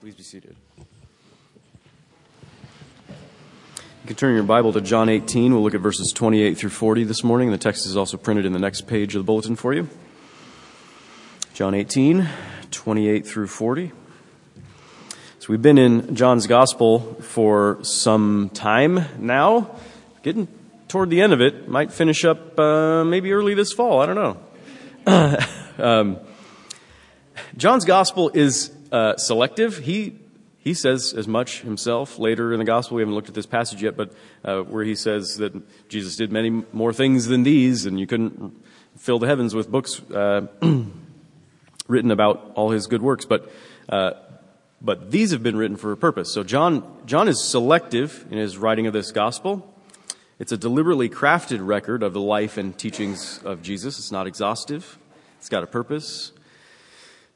Please be seated. You can turn your Bible to John 18. We'll look at verses 28 through 40 this morning. The text is also printed in the next page of the bulletin for you. John 18, 28 through 40. So we've been in John's Gospel for some time now, getting toward the end of it. Might finish up uh, maybe early this fall. I don't know. um, John's Gospel is uh, selective. He he says as much himself later in the gospel. We haven't looked at this passage yet, but uh, where he says that Jesus did many more things than these, and you couldn't fill the heavens with books uh, written about all his good works. But uh, but these have been written for a purpose. So John John is selective in his writing of this gospel. It's a deliberately crafted record of the life and teachings of Jesus. It's not exhaustive. It's got a purpose.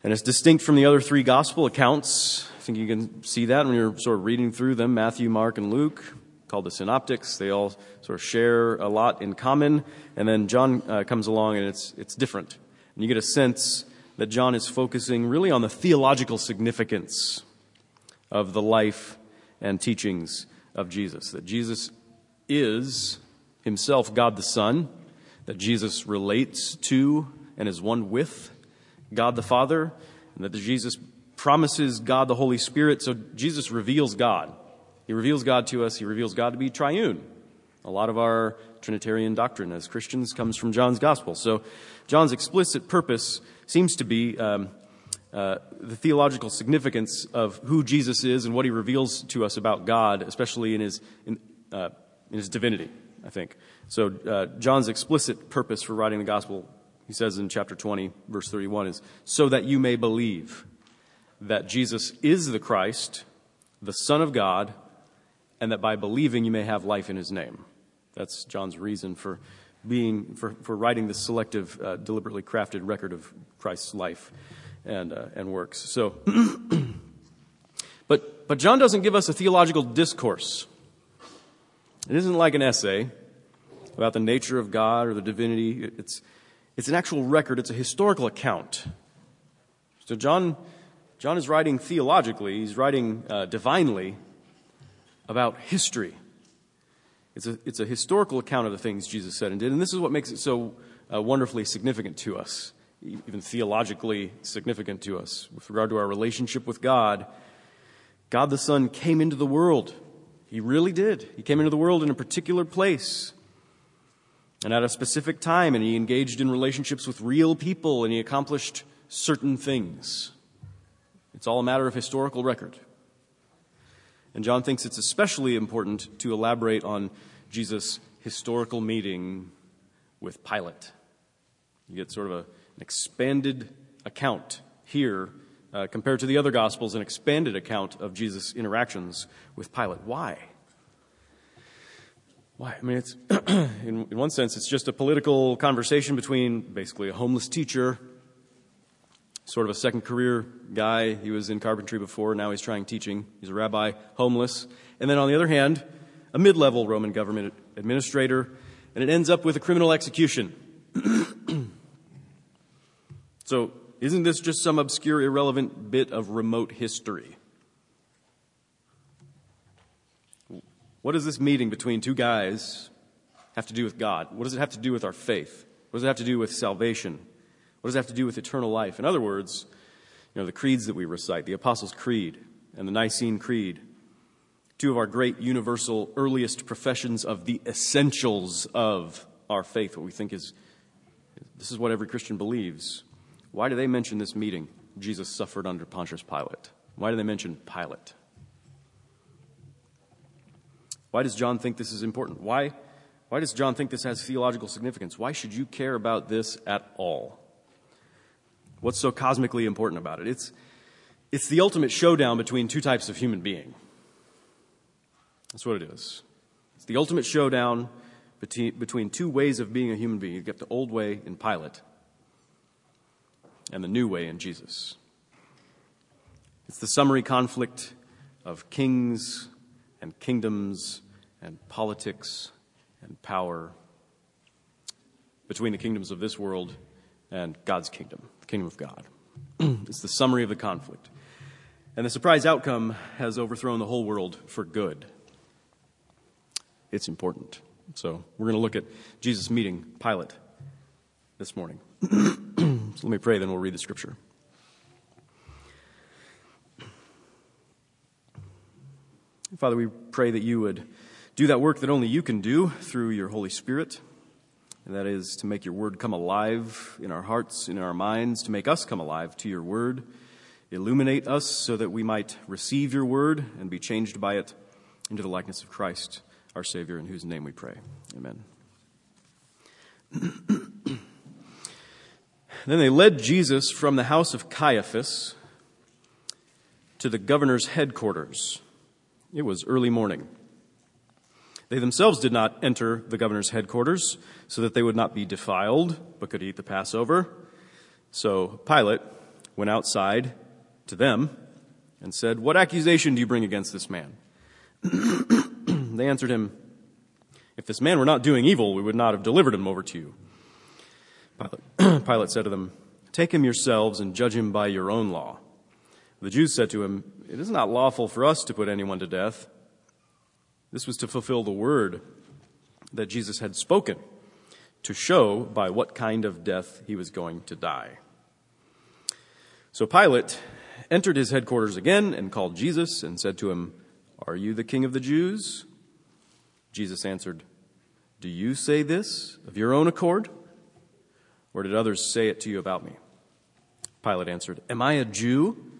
And it's distinct from the other three gospel accounts I think you can see that when you're sort of reading through them Matthew, Mark, and Luke, called the synoptics. They all sort of share a lot in common. And then John uh, comes along and it's, it's different. And you get a sense that John is focusing really on the theological significance of the life and teachings of Jesus. That Jesus is himself God the Son, that Jesus relates to and is one with God the Father, and that Jesus promises God the Holy Spirit. So Jesus reveals God. He reveals God to us. He reveals God to be triune. A lot of our Trinitarian doctrine as Christians comes from John's Gospel. So John's explicit purpose seems to be um, uh, the theological significance of who Jesus is and what he reveals to us about God, especially in his, in, uh, in his divinity, I think. So uh, John's explicit purpose for writing the Gospel, he says in chapter 20, verse 31, is so that you may believe that Jesus is the Christ, the Son of God, and that by believing you may have life in his name. That's John's reason for being for, for writing this selective, uh, deliberately crafted record of Christ's life and uh, and works. So, but but John doesn't give us a theological discourse. It isn't like an essay about the nature of God or the divinity. It's it's an actual record. It's a historical account. So John John is writing theologically, he's writing uh, divinely about history. It's a, it's a historical account of the things Jesus said and did, and this is what makes it so uh, wonderfully significant to us, even theologically significant to us. With regard to our relationship with God, God the Son came into the world. He really did. He came into the world in a particular place and at a specific time, and he engaged in relationships with real people, and he accomplished certain things. It's all a matter of historical record. And John thinks it's especially important to elaborate on Jesus' historical meeting with Pilate. You get sort of a, an expanded account here uh, compared to the other Gospels, an expanded account of Jesus' interactions with Pilate. Why? Why? I mean, it's, in, in one sense, it's just a political conversation between basically a homeless teacher sort of a second career guy. He was in carpentry before, now he's trying teaching. He's a rabbi, homeless. And then on the other hand, a mid level Roman government administrator, and it ends up with a criminal execution. so, isn't this just some obscure, irrelevant bit of remote history? What does this meeting between two guys have to do with God? What does it have to do with our faith? What does it have to do with salvation? What does it have to do with eternal life? In other words, you know, the creeds that we recite, the Apostles' Creed and the Nicene Creed, two of our great universal earliest professions of the essentials of our faith, what we think is this is what every Christian believes. Why do they mention this meeting? Jesus suffered under Pontius Pilate. Why do they mention Pilate? Why does John think this is important? Why, why does John think this has theological significance? Why should you care about this at all? What's so cosmically important about it? It's, it's the ultimate showdown between two types of human being. That's what it is. It's the ultimate showdown between, between two ways of being a human being. You get the old way in Pilate and the new way in Jesus. It's the summary conflict of kings and kingdoms and politics and power between the kingdoms of this world and God's kingdom, the kingdom of God. it's the summary of the conflict. And the surprise outcome has overthrown the whole world for good. It's important. So we're going to look at Jesus meeting Pilate this morning. so let me pray, then we'll read the scripture. Father, we pray that you would do that work that only you can do through your Holy Spirit, and that is to make your word come alive in our hearts, in our minds, to make us come alive to your word. Illuminate us so that we might receive your word and be changed by it into the likeness of Christ, our Savior, in whose name we pray. Amen. then they led Jesus from the house of Caiaphas to the governor's headquarters. It was early morning. They themselves did not enter the governor's headquarters so that they would not be defiled, but could eat the Passover. So Pilate went outside to them and said, What accusation do you bring against this man? they answered him, If this man were not doing evil, we would not have delivered him over to you. Pilate, Pilate said to them, Take him yourselves and judge him by your own law. The Jews said to him, It is not lawful for us to put anyone to death. This was to fulfill the word that Jesus had spoken, to show by what kind of death he was going to die. So Pilate entered his headquarters again and called Jesus and said to him, Are you the king of the Jews? Jesus answered, Do you say this of your own accord? Or did others say it to you about me? Pilate answered, Am I a Jew?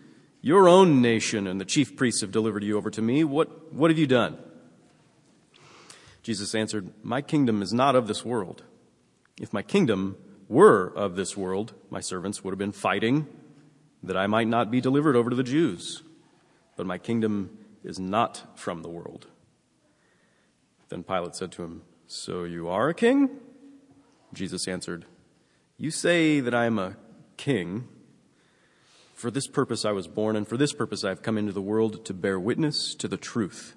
Your own nation and the chief priests have delivered you over to me. What, what have you done? Jesus answered, My kingdom is not of this world. If my kingdom were of this world, my servants would have been fighting that I might not be delivered over to the Jews. But my kingdom is not from the world. Then Pilate said to him, So you are a king? Jesus answered, You say that I am a king. For this purpose I was born, and for this purpose I have come into the world to bear witness to the truth.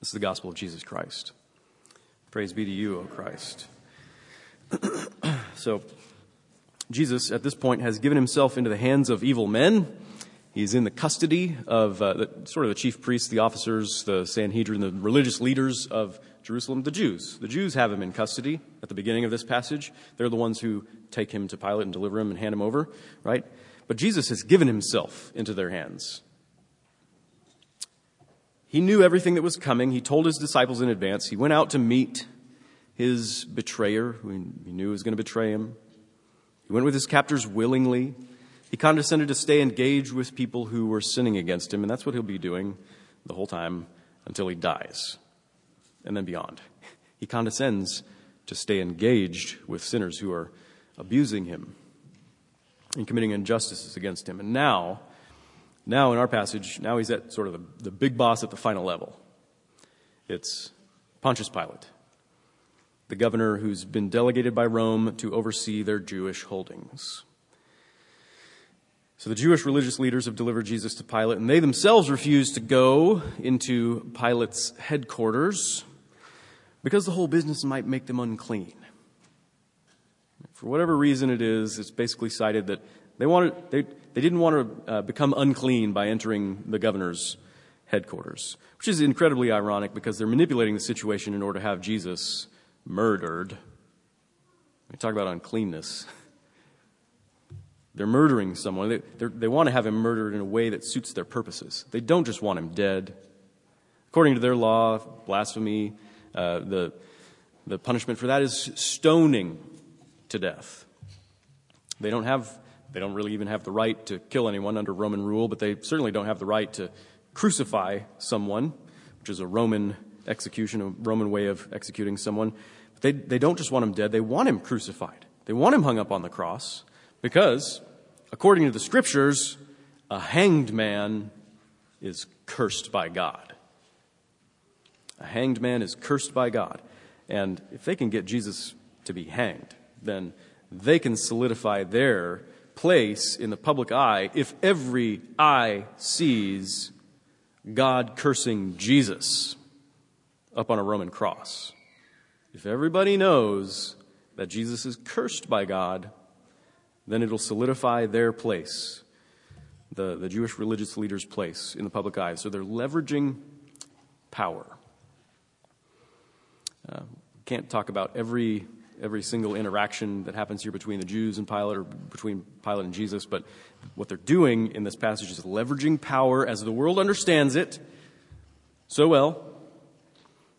This is the gospel of Jesus Christ. Praise be to you, O Christ. so, Jesus, at this point, has given himself into the hands of evil men. He's in the custody of uh, the, sort of the chief priests, the officers, the Sanhedrin, the religious leaders of Jerusalem, the Jews. The Jews have him in custody at the beginning of this passage. They're the ones who take him to Pilate and deliver him and hand him over, right? But Jesus has given himself into their hands. He knew everything that was coming. He told his disciples in advance. He went out to meet his betrayer, who he knew was going to betray him. He went with his captors willingly. He condescended to stay engaged with people who were sinning against him, and that's what he'll be doing the whole time until he dies and then beyond. He condescends to stay engaged with sinners who are abusing him and committing injustices against him. And now, now in our passage, now he's at sort of the, the big boss at the final level. It's Pontius Pilate, the governor who's been delegated by Rome to oversee their Jewish holdings. So the Jewish religious leaders have delivered Jesus to Pilate, and they themselves refuse to go into Pilate's headquarters because the whole business might make them unclean. For whatever reason it is, it's basically cited that they, wanted, they, they didn't want to uh, become unclean by entering the governor's headquarters, which is incredibly ironic because they're manipulating the situation in order to have Jesus murdered. We talk about uncleanness. They're murdering someone. They, they want to have him murdered in a way that suits their purposes. They don't just want him dead. According to their law, blasphemy, uh, the, the punishment for that is stoning to death. They don't have, they don't really even have the right to kill anyone under Roman rule, but they certainly don't have the right to crucify someone, which is a Roman execution, a Roman way of executing someone. But they, they don't just want him dead, they want him crucified. They want him hung up on the cross because, according to the scriptures, a hanged man is cursed by God. A hanged man is cursed by God. And if they can get Jesus to be hanged, then they can solidify their place in the public eye if every eye sees God cursing Jesus up on a Roman cross. If everybody knows that Jesus is cursed by God, then it'll solidify their place, the, the Jewish religious leaders' place in the public eye. So they're leveraging power. Uh, can't talk about every every single interaction that happens here between the Jews and Pilate or between Pilate and Jesus, but what they're doing in this passage is leveraging power as the world understands it so well.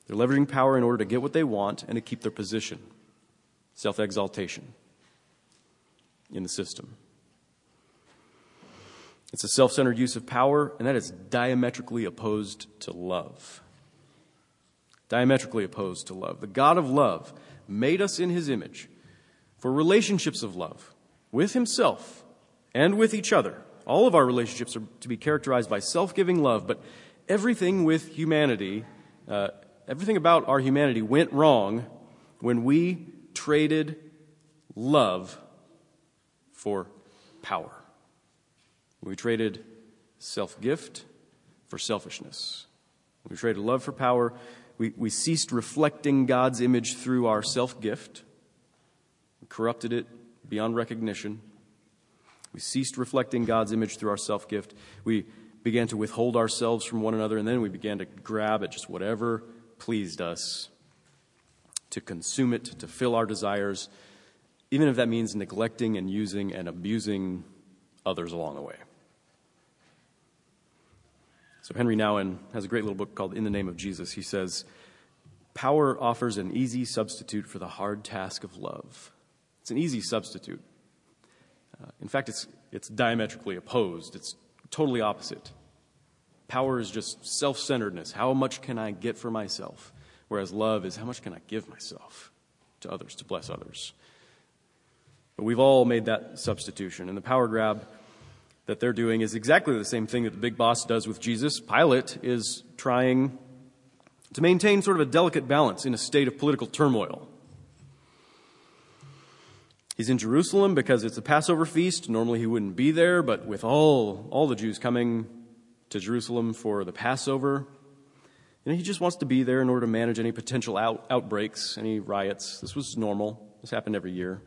They're leveraging power in order to get what they want and to keep their position. Self exaltation in the system. It's a self centered use of power, and that is diametrically opposed to love. Diametrically opposed to love. The God of love made us in his image for relationships of love with himself and with each other. All of our relationships are to be characterized by self giving love, but everything with humanity, uh, everything about our humanity went wrong when we traded love for power. We traded self gift for selfishness. We traded love for power we, we ceased reflecting God's image through our self gift, corrupted it beyond recognition. We ceased reflecting God's image through our self gift. We began to withhold ourselves from one another, and then we began to grab at just whatever pleased us, to consume it, to fill our desires, even if that means neglecting and using and abusing others along the way. So, Henri Nouwen has a great little book called In the Name of Jesus. He says, Power offers an easy substitute for the hard task of love. It's an easy substitute. Uh, in fact, it's, it's diametrically opposed, it's totally opposite. Power is just self centeredness. How much can I get for myself? Whereas love is how much can I give myself to others, to bless others? But we've all made that substitution. And the power grab that they're doing is exactly the same thing that the big boss does with Jesus. Pilate is trying to maintain sort of a delicate balance in a state of political turmoil. He's in Jerusalem because it's a Passover feast. Normally he wouldn't be there, but with all, all the Jews coming to Jerusalem for the Passover, you know, he just wants to be there in order to manage any potential out, outbreaks, any riots. This was normal. This happened every year.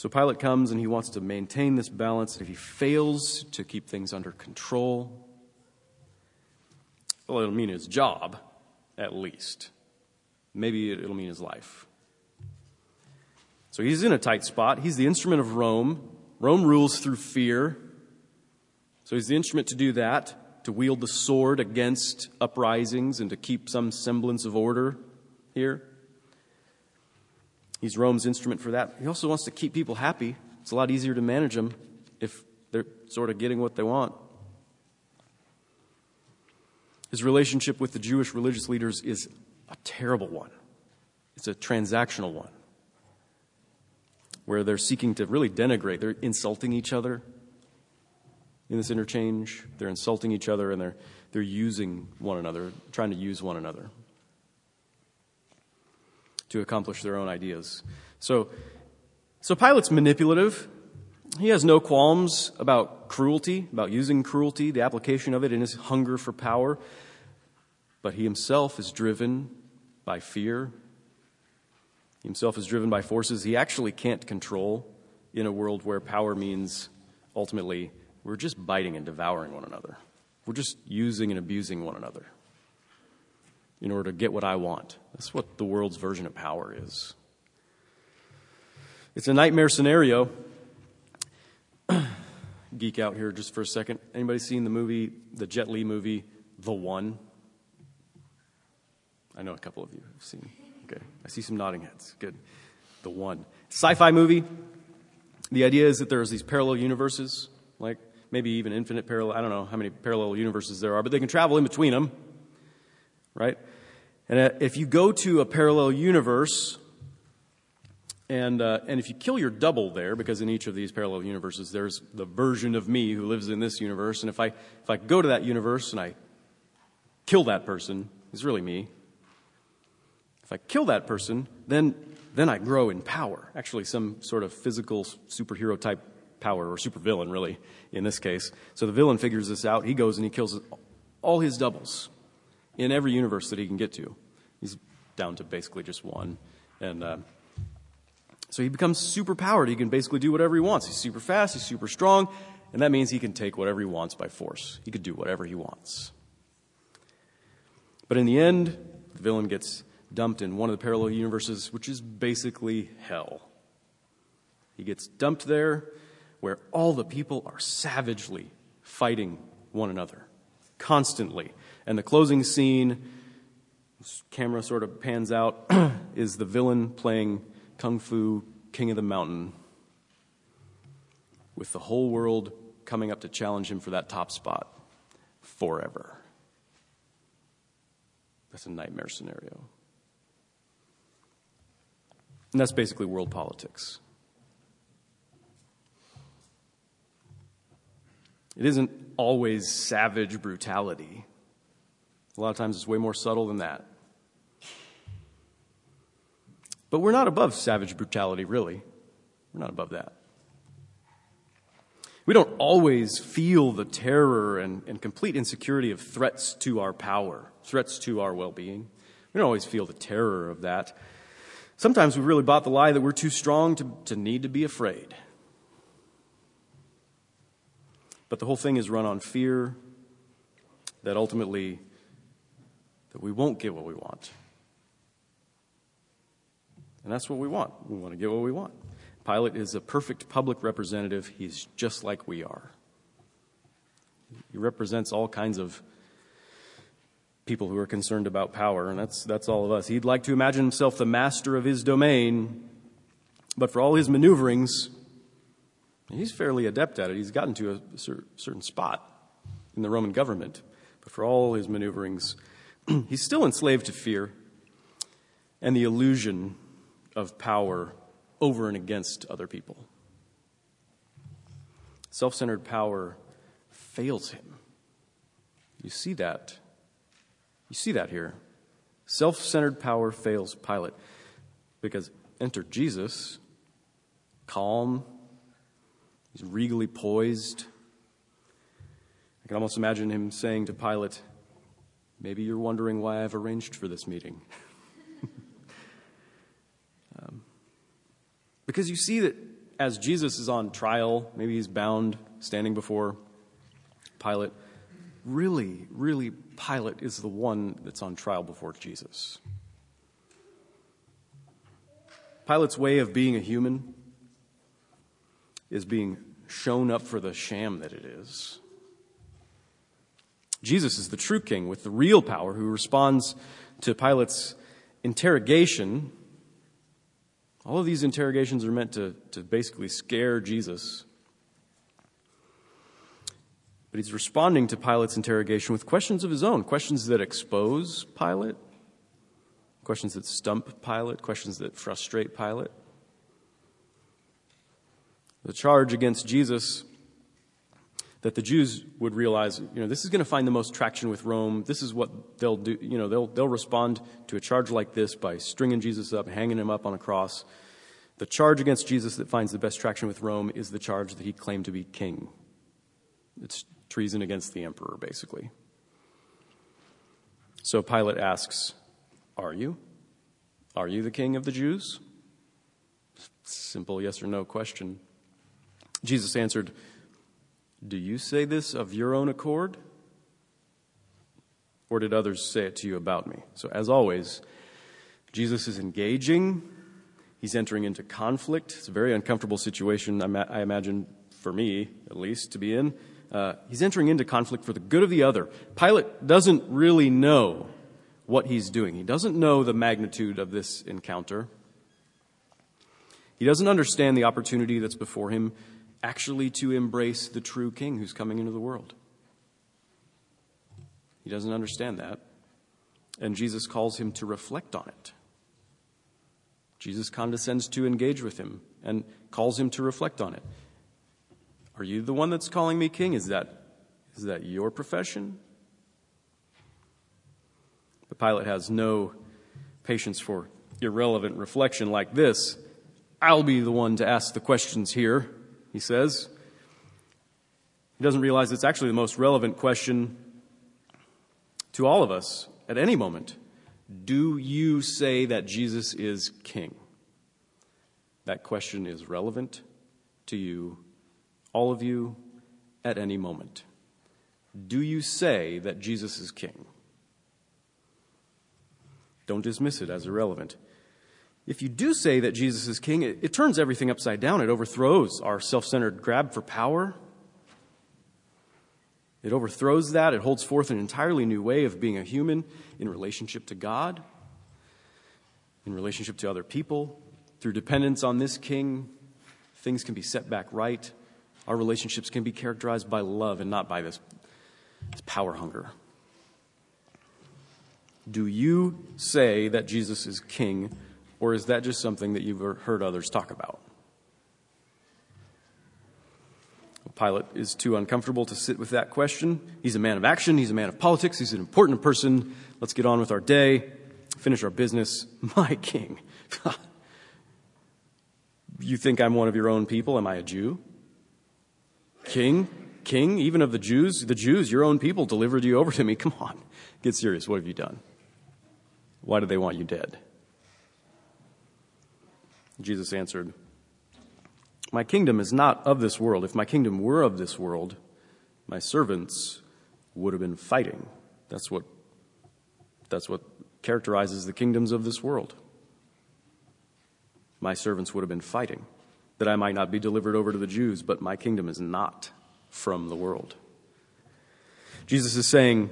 So Pilate comes and he wants to maintain this balance. If he fails to keep things under control, well, it'll mean his job, at least. Maybe it'll mean his life. So he's in a tight spot. He's the instrument of Rome. Rome rules through fear. So he's the instrument to do that, to wield the sword against uprisings and to keep some semblance of order here. He's Rome's instrument for that. He also wants to keep people happy. It's a lot easier to manage them if they're sort of getting what they want. His relationship with the Jewish religious leaders is a terrible one. It's a transactional one where they're seeking to really denigrate. They're insulting each other in this interchange. They're insulting each other and they're, they're using one another, trying to use one another to accomplish their own ideas. So, so Pilate's manipulative. He has no qualms about cruelty, about using cruelty, the application of it in his hunger for power. But he himself is driven by fear. He himself is driven by forces he actually can't control in a world where power means ultimately we're just biting and devouring one another. We're just using and abusing one another in order to get what I want. That's what the world's version of power is. It's a nightmare scenario. Geek out here just for a second. Anybody seen the movie, the Jet Li movie, The One? I know a couple of you have seen. Okay. I see some nodding heads. Good. The One. Sci fi movie. The idea is that there's these parallel universes, like maybe even infinite parallel. I don't know how many parallel universes there are, but they can travel in between them, right? And uh, if you go to a parallel universe, And, uh, and if you kill your double there, because in each of these parallel universes there's the version of me who lives in this universe, and if I, if I go to that universe and I kill that person, it's really me. If I kill that person, then, then I grow in power. Actually, some sort of physical superhero type power, or supervillain, really, in this case. So the villain figures this out. He goes and he kills all his doubles in every universe that he can get to. He's down to basically just one. And. Uh, so he becomes super powered. He can basically do whatever he wants. He's super fast, he's super strong, and that means he can take whatever he wants by force. He could do whatever he wants. But in the end, the villain gets dumped in one of the parallel universes, which is basically hell. He gets dumped there where all the people are savagely fighting one another constantly. And the closing scene, camera sort of pans out, is the villain playing Kung Fu King of the Mountain, with the whole world coming up to challenge him for that top spot forever. That's a nightmare scenario. And that's basically world politics. It isn't always savage brutality. A lot of times it's way more subtle than that. But we're not above savage brutality, really. We're not above that. We don't always feel the terror and, and complete insecurity of threats to our power, threats to our well being. We don't always feel the terror of that. Sometimes we really bought the lie that we're too strong to, to need to be afraid. But the whole thing is run on fear that ultimately that we won't get what we want. And that's what we want. We want to get what we want. Pilate is a perfect public representative. He's just like we are. He represents all kinds of people who are concerned about power, and that's, that's all of us. He'd like to imagine himself the master of his domain, but for all his maneuverings, he's fairly adept at it. He's gotten to a certain spot in the Roman government, but for all his maneuverings, he's still enslaved to fear and the illusion of power over and against other people. Self centered power fails him. You see that. You see that here. Self centered power fails Pilate because enter Jesus, calm, he's regally poised. I can almost imagine him saying to Pilate, Maybe you're wondering why I've arranged for this meeting. Um, because you see that as Jesus is on trial, maybe he's bound, standing before Pilate, really, really, Pilate is the one that's on trial before Jesus. Pilate's way of being a human is being shown up for the sham that it is. Jesus is the true king with the real power who responds to Pilate's interrogation all of these interrogations are meant to, to basically scare Jesus. But he's responding to Pilate's interrogation with questions of his own questions that expose Pilate, questions that stump Pilate, questions that frustrate Pilate. The charge against Jesus that the Jews would realize, you know, this is going to find the most traction with Rome. This is what they'll do. You know, they'll, they'll respond to a charge like this by stringing Jesus up, hanging him up on a cross. The charge against Jesus that finds the best traction with Rome is the charge that he claimed to be king. It's treason against the emperor, basically. So Pilate asks, Are you? Are you the king of the Jews? Simple yes or no question. Jesus answered, do you say this of your own accord? Or did others say it to you about me? So, as always, Jesus is engaging. He's entering into conflict. It's a very uncomfortable situation, I imagine, for me at least, to be in. Uh, he's entering into conflict for the good of the other. Pilate doesn't really know what he's doing, he doesn't know the magnitude of this encounter. He doesn't understand the opportunity that's before him actually to embrace the true king who's coming into the world. He doesn't understand that. And Jesus calls him to reflect on it. Jesus condescends to engage with him and calls him to reflect on it. Are you the one that's calling me king? Is that, is that your profession? But Pilate has no patience for irrelevant reflection like this. I'll be the one to ask the questions here, he says. He doesn't realize it's actually the most relevant question to all of us at any moment. Do you say that Jesus is king? That question is relevant to you, all of you, at any moment. Do you say that Jesus is king? Don't dismiss it as irrelevant. If you do say that Jesus is king, it, it turns everything upside down. It overthrows our self centered grab for power. It overthrows that. It holds forth an entirely new way of being a human in relationship to God, in relationship to other people. Through dependence on this king, things can be set back right. Our relationships can be characterized by love and not by this, this power hunger. Do you say that Jesus is king, or is that just something that you've heard others talk about? Pilate is too uncomfortable to sit with that question. He's a man of action, he's a man of politics, he's an important person. Let's get on with our day, finish our business. My king. you think I'm one of your own people? Am I a Jew? King? King, even of the Jews? The Jews, your own people, delivered you over to me. Come on, get serious. What have you done? Why do they want you dead? Jesus answered, my kingdom is not of this world. If my kingdom were of this world, my servants would have been fighting. That's what, that's what characterizes the kingdoms of this world. My servants would have been fighting, that I might not be delivered over to the Jews, but my kingdom is not from the world. Jesus is saying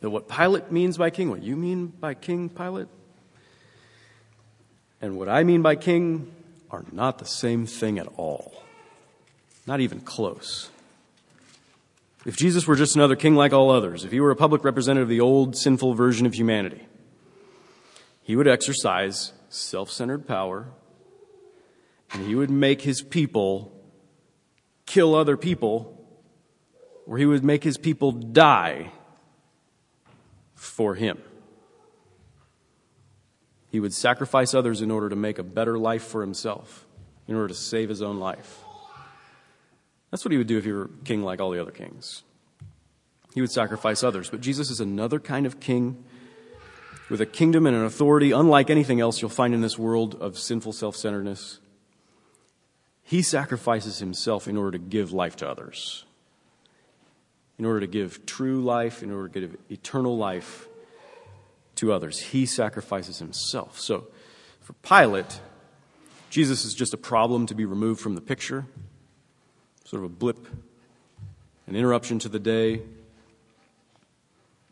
that what Pilate means by king, what you mean by king, Pilate, and what I mean by king, are not the same thing at all. Not even close. If Jesus were just another king like all others, if he were a public representative of the old sinful version of humanity, he would exercise self centered power and he would make his people kill other people, or he would make his people die for him. He would sacrifice others in order to make a better life for himself, in order to save his own life. That's what he would do if he were king like all the other kings. He would sacrifice others. But Jesus is another kind of king with a kingdom and an authority unlike anything else you'll find in this world of sinful self centeredness. He sacrifices himself in order to give life to others, in order to give true life, in order to give eternal life to others. He sacrifices himself. So for Pilate, Jesus is just a problem to be removed from the picture, sort of a blip, an interruption to the day.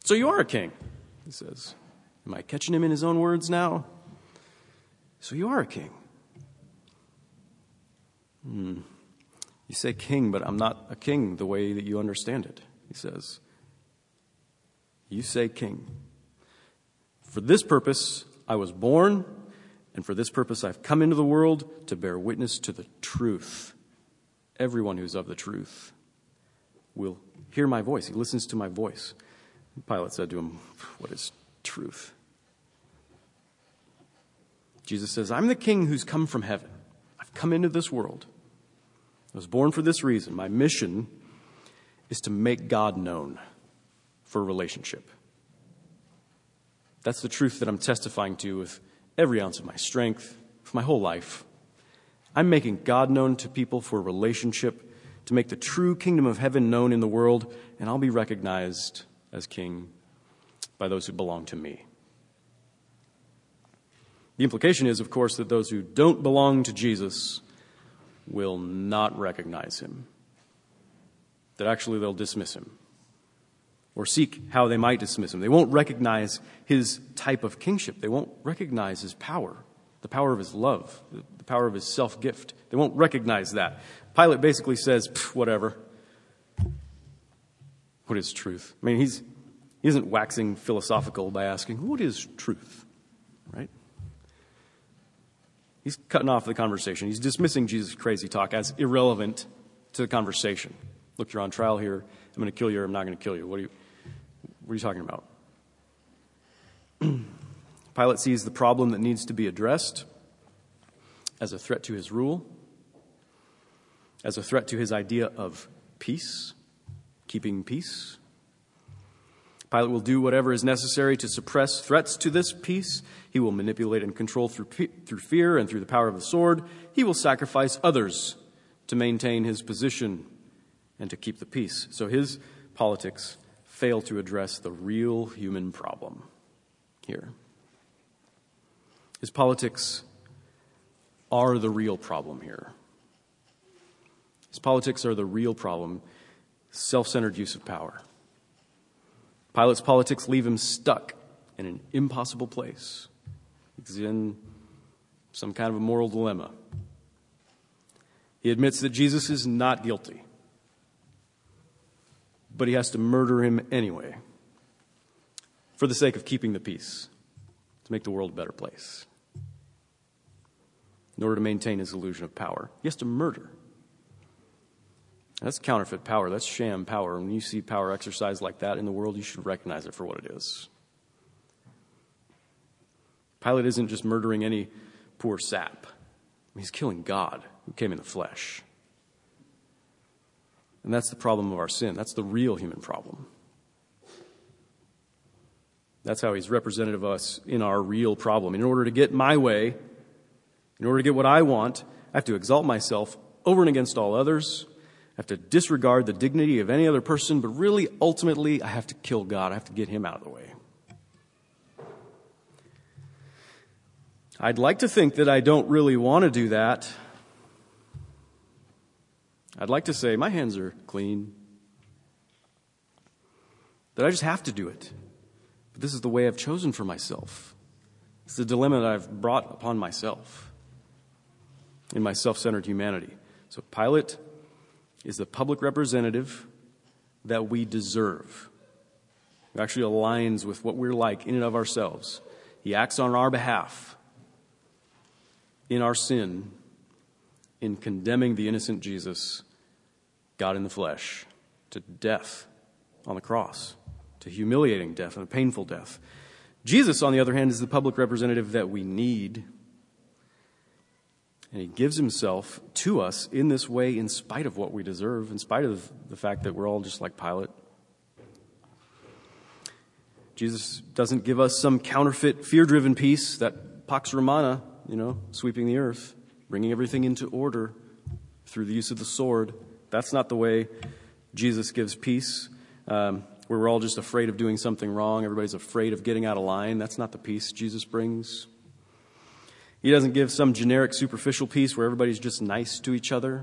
So you are a king, he says. Am I catching him in his own words now? So you are a king. Hmm. You say king, but I'm not a king the way that you understand it, he says. You say king. For this purpose I was born, and for this purpose I've come into the world to bear witness to the truth. Everyone who's of the truth will hear my voice. He listens to my voice. Pilate said to him, What is truth? Jesus says, I'm the king who's come from heaven. I've come into this world. I was born for this reason. My mission is to make God known for relationship. That's the truth that I'm testifying to with every ounce of my strength, for my whole life. I'm making God known to people for a relationship, to make the true kingdom of heaven known in the world, and I'll be recognized as king by those who belong to me. The implication is, of course, that those who don't belong to Jesus will not recognize him, that actually they'll dismiss him or seek how they might dismiss him. They won't recognize his type of kingship. They won't recognize his power, the power of his love, the power of his self gift. They won't recognize that. Pilate basically says, whatever. What is truth? I mean, he's, he isn't waxing philosophical by asking, what is truth? Right? He's cutting off the conversation. He's dismissing Jesus' crazy talk as irrelevant to the conversation. Look, you're on trial here. I'm going to kill you or I'm not going to kill you. What are you, what are you talking about? Pilate sees the problem that needs to be addressed as a threat to his rule, as a threat to his idea of peace, keeping peace. Pilate will do whatever is necessary to suppress threats to this peace. He will manipulate and control through, through fear and through the power of the sword. He will sacrifice others to maintain his position and to keep the peace. So his politics fail to address the real human problem here. His politics are the real problem here. His politics are the real problem self centered use of power. Pilate's politics leave him stuck in an impossible place. He's in some kind of a moral dilemma. He admits that Jesus is not guilty, but he has to murder him anyway for the sake of keeping the peace, to make the world a better place. In order to maintain his illusion of power, he has to murder. That's counterfeit power. That's sham power. When you see power exercised like that in the world, you should recognize it for what it is. Pilate isn't just murdering any poor sap, he's killing God who came in the flesh. And that's the problem of our sin. That's the real human problem. That's how he's representative of us in our real problem. In order to get my way, in order to get what I want, I have to exalt myself over and against all others. I have to disregard the dignity of any other person, but really, ultimately, I have to kill God. I have to get him out of the way. I'd like to think that I don't really want to do that. I'd like to say, my hands are clean. That I just have to do it. But this is the way I've chosen for myself. It's the dilemma that I've brought upon myself in my self centered humanity. So Pilate is the public representative that we deserve. It actually aligns with what we're like in and of ourselves. He acts on our behalf in our sin in condemning the innocent Jesus, God in the flesh, to death on the cross, to humiliating death and a painful death. Jesus, on the other hand, is the public representative that we need and he gives himself to us in this way in spite of what we deserve, in spite of the fact that we're all just like Pilate. Jesus doesn't give us some counterfeit, fear driven peace, that Pax Romana, you know, sweeping the earth, bringing everything into order through the use of the sword. That's not the way Jesus gives peace, um, where we're all just afraid of doing something wrong. Everybody's afraid of getting out of line. That's not the peace Jesus brings. He doesn't give some generic superficial peace where everybody's just nice to each other.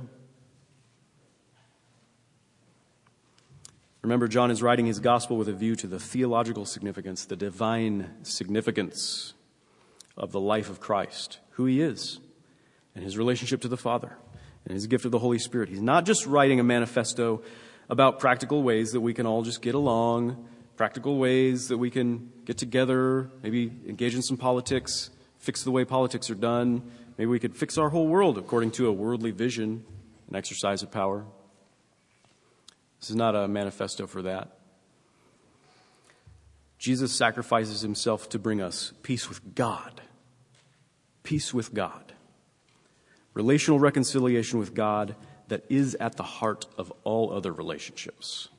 Remember, John is writing his gospel with a view to the theological significance, the divine significance of the life of Christ, who he is, and his relationship to the Father, and his gift of the Holy Spirit. He's not just writing a manifesto about practical ways that we can all just get along, practical ways that we can get together, maybe engage in some politics fix the way politics are done. Maybe we could fix our whole world according to a worldly vision, an exercise of power. This is not a manifesto for that. Jesus sacrifices himself to bring us peace with God. Peace with God. Relational reconciliation with God that is at the heart of all other relationships.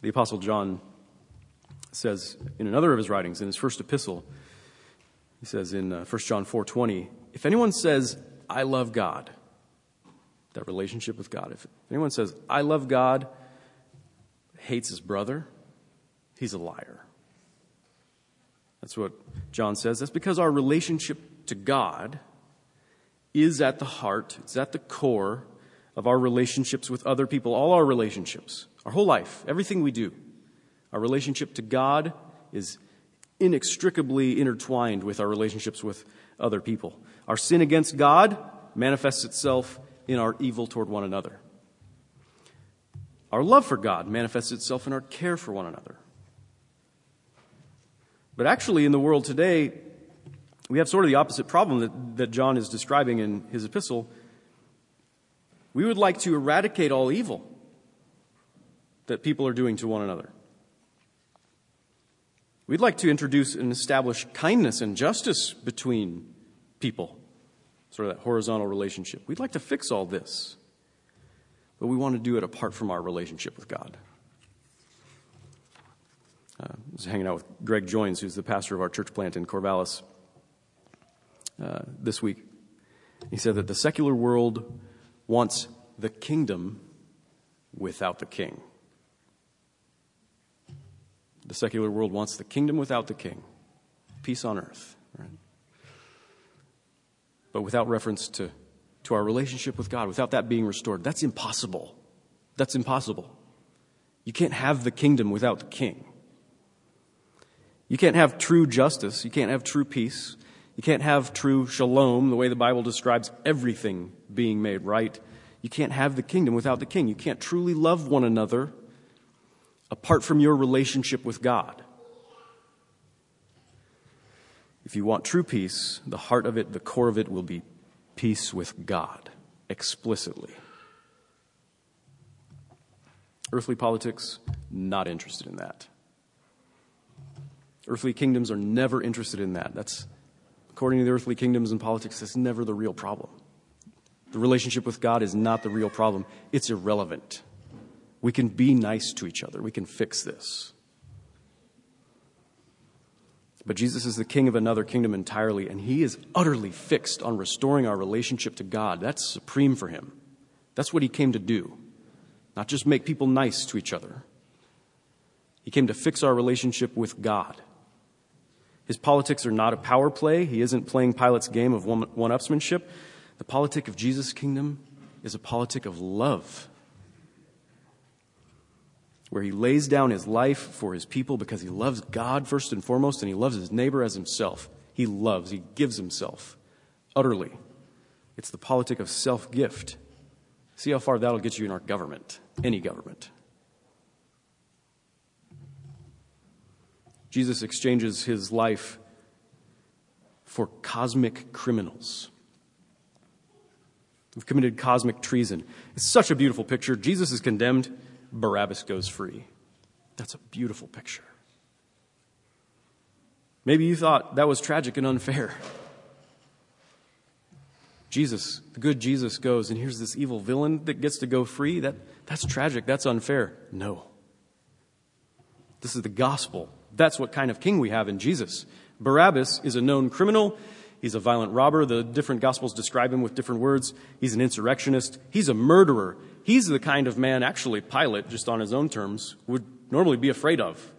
The Apostle John says in another of his writings, in his first epistle, he says in uh, 1 John 4:20, if anyone says, "I love God," that relationship with God. If anyone says, "I love God," hates his brother, he's a liar. That's what John says. That's because our relationship to God is at the heart, it's at the core of our relationships with other people, all our relationships, our whole life, everything we do. Our relationship to God is inextricably intertwined with our relationships with other people. Our sin against God manifests itself in our evil toward one another. Our love for God manifests itself in our care for one another. But actually, in the world today, we have sort of the opposite problem that, that John is describing in his epistle. We would like to eradicate all evil that people are doing to one another. We'd like to introduce and establish kindness and justice between people, sort of that horizontal relationship. We'd like to fix all this, but we want to do it apart from our relationship with God. Uh, I was hanging out with Greg Joins, who's the pastor of our church plant in Corvallis, uh, this week. He said that the secular world wants the kingdom without the king. The secular world wants the kingdom without the king, peace on earth, right? But without reference to, to our relationship with God, without that being restored. That's impossible. That's impossible. You can't have the kingdom without the king. You can't have true justice. You can't have true peace. You can't have true shalom, the way the Bible describes everything being made right. You can't have the kingdom without the king. You can't truly love one another apart from your relationship with God. If you want true peace, the heart of it, the core of it will be peace with God explicitly. Earthly politics, not interested in that. Earthly kingdoms are never interested in that. That's, according to the earthly kingdoms and politics, that's never the real problem. The relationship with God is not the real problem, it's irrelevant. We can be nice to each other. We can fix this. But Jesus is the king of another kingdom entirely, and he is utterly fixed on restoring our relationship to God. That's supreme for him. That's what he came to do, not just make people nice to each other. He came to fix our relationship with God. His politics are not a power play. He isn't playing Pilate's game of one upsmanship. The politic of Jesus' kingdom is a politic of love where he lays down his life for his people because he loves God first and foremost, and he loves his neighbor as himself. He loves, he gives himself utterly. It's the politic of self gift. See how far that'll get you in our government, any government. Jesus exchanges his life for cosmic criminals. We've committed cosmic treason. It's such a beautiful picture. Jesus is condemned Barabbas goes free. That's a beautiful picture. Maybe you thought that was tragic and unfair. Jesus, the good Jesus goes, and here's this evil villain that gets to go free. That, that's tragic. That's unfair. No. This is the gospel. That's what kind of king we have in Jesus. Barabbas is a known criminal. He's a violent robber. The different gospels describe him with different words. He's an insurrectionist. He's a murderer. He's the kind of man, actually, Pilate, just on his own terms, would normally be afraid of.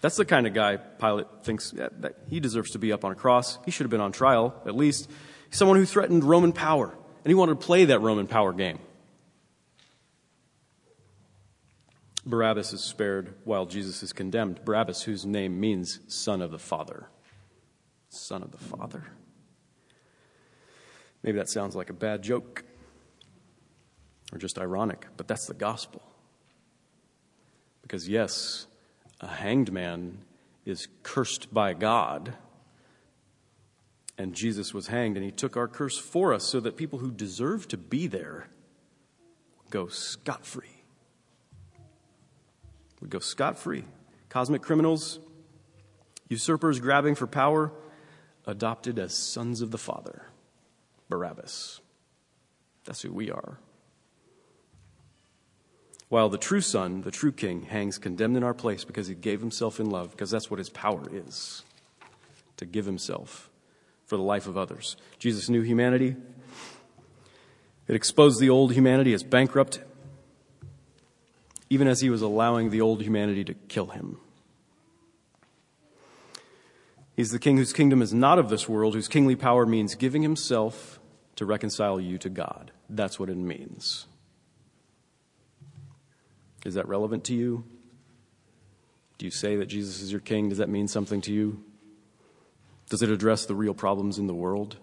That's the kind of guy Pilate thinks that he deserves to be up on a cross. He should have been on trial, at least. Someone who threatened Roman power, and he wanted to play that Roman power game. Barabbas is spared while Jesus is condemned. Barabbas, whose name means son of the Father. Son of the Father. Maybe that sounds like a bad joke or just ironic, but that's the gospel. Because, yes, a hanged man is cursed by God, and Jesus was hanged, and he took our curse for us so that people who deserve to be there go scot free. Would go scot free. Cosmic criminals, usurpers grabbing for power, adopted as sons of the Father. Barabbas. That's who we are while the true Son, the true King, hangs condemned in our place because he gave himself in love, because that's what his power is to give himself for the life of others. Jesus knew humanity. It exposed the old humanity as bankrupt, even as he was allowing the old humanity to kill him. He's the king whose kingdom is not of this world, whose kingly power means giving himself to reconcile you to God. That's what it means. Is that relevant to you? Do you say that Jesus is your king? Does that mean something to you? Does it address the real problems in the world?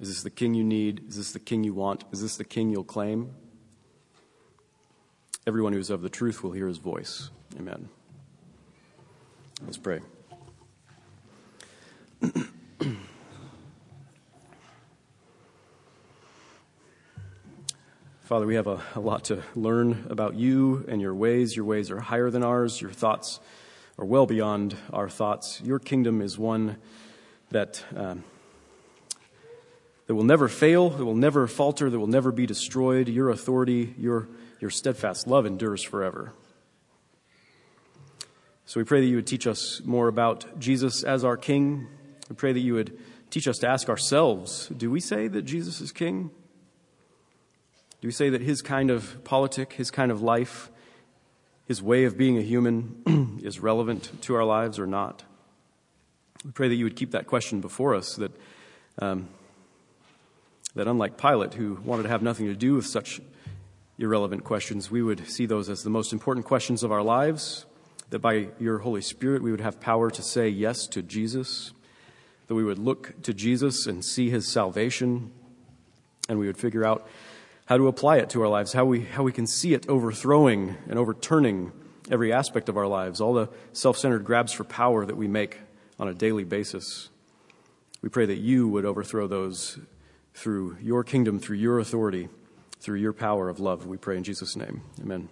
Is this the king you need? Is this the king you want? Is this the king you'll claim? Everyone who is of the truth will hear his voice. Amen. Let's pray. Father, we have a, a, lot to learn about you and your ways. Your ways are higher than ours. Your thoughts are well beyond our thoughts. Your kingdom is one that, um, that will never fail, that will never falter, that will never be destroyed. Your authority, your, your steadfast love endures forever. So we pray that you would teach us more about Jesus as our King. We pray that you would teach us to ask ourselves do we say that Jesus is King? Do we say that his kind of politic, his kind of life, his way of being a human is relevant to our lives or not? We pray that you would keep that question before us, that, um, that unlike Pilate, who wanted to have nothing to do with such irrelevant questions, we would see those as the most important questions of our lives, that by your Holy Spirit we would have power to say yes to Jesus, that we would look to Jesus and see his salvation, and we would figure out how to apply it to our lives, how we, how we can see it overthrowing and overturning every aspect of our lives, all the self centered grabs for power that we make on a daily basis. We pray that you would overthrow those through your kingdom, through your authority, through your power of love. We pray in Jesus' name. Amen.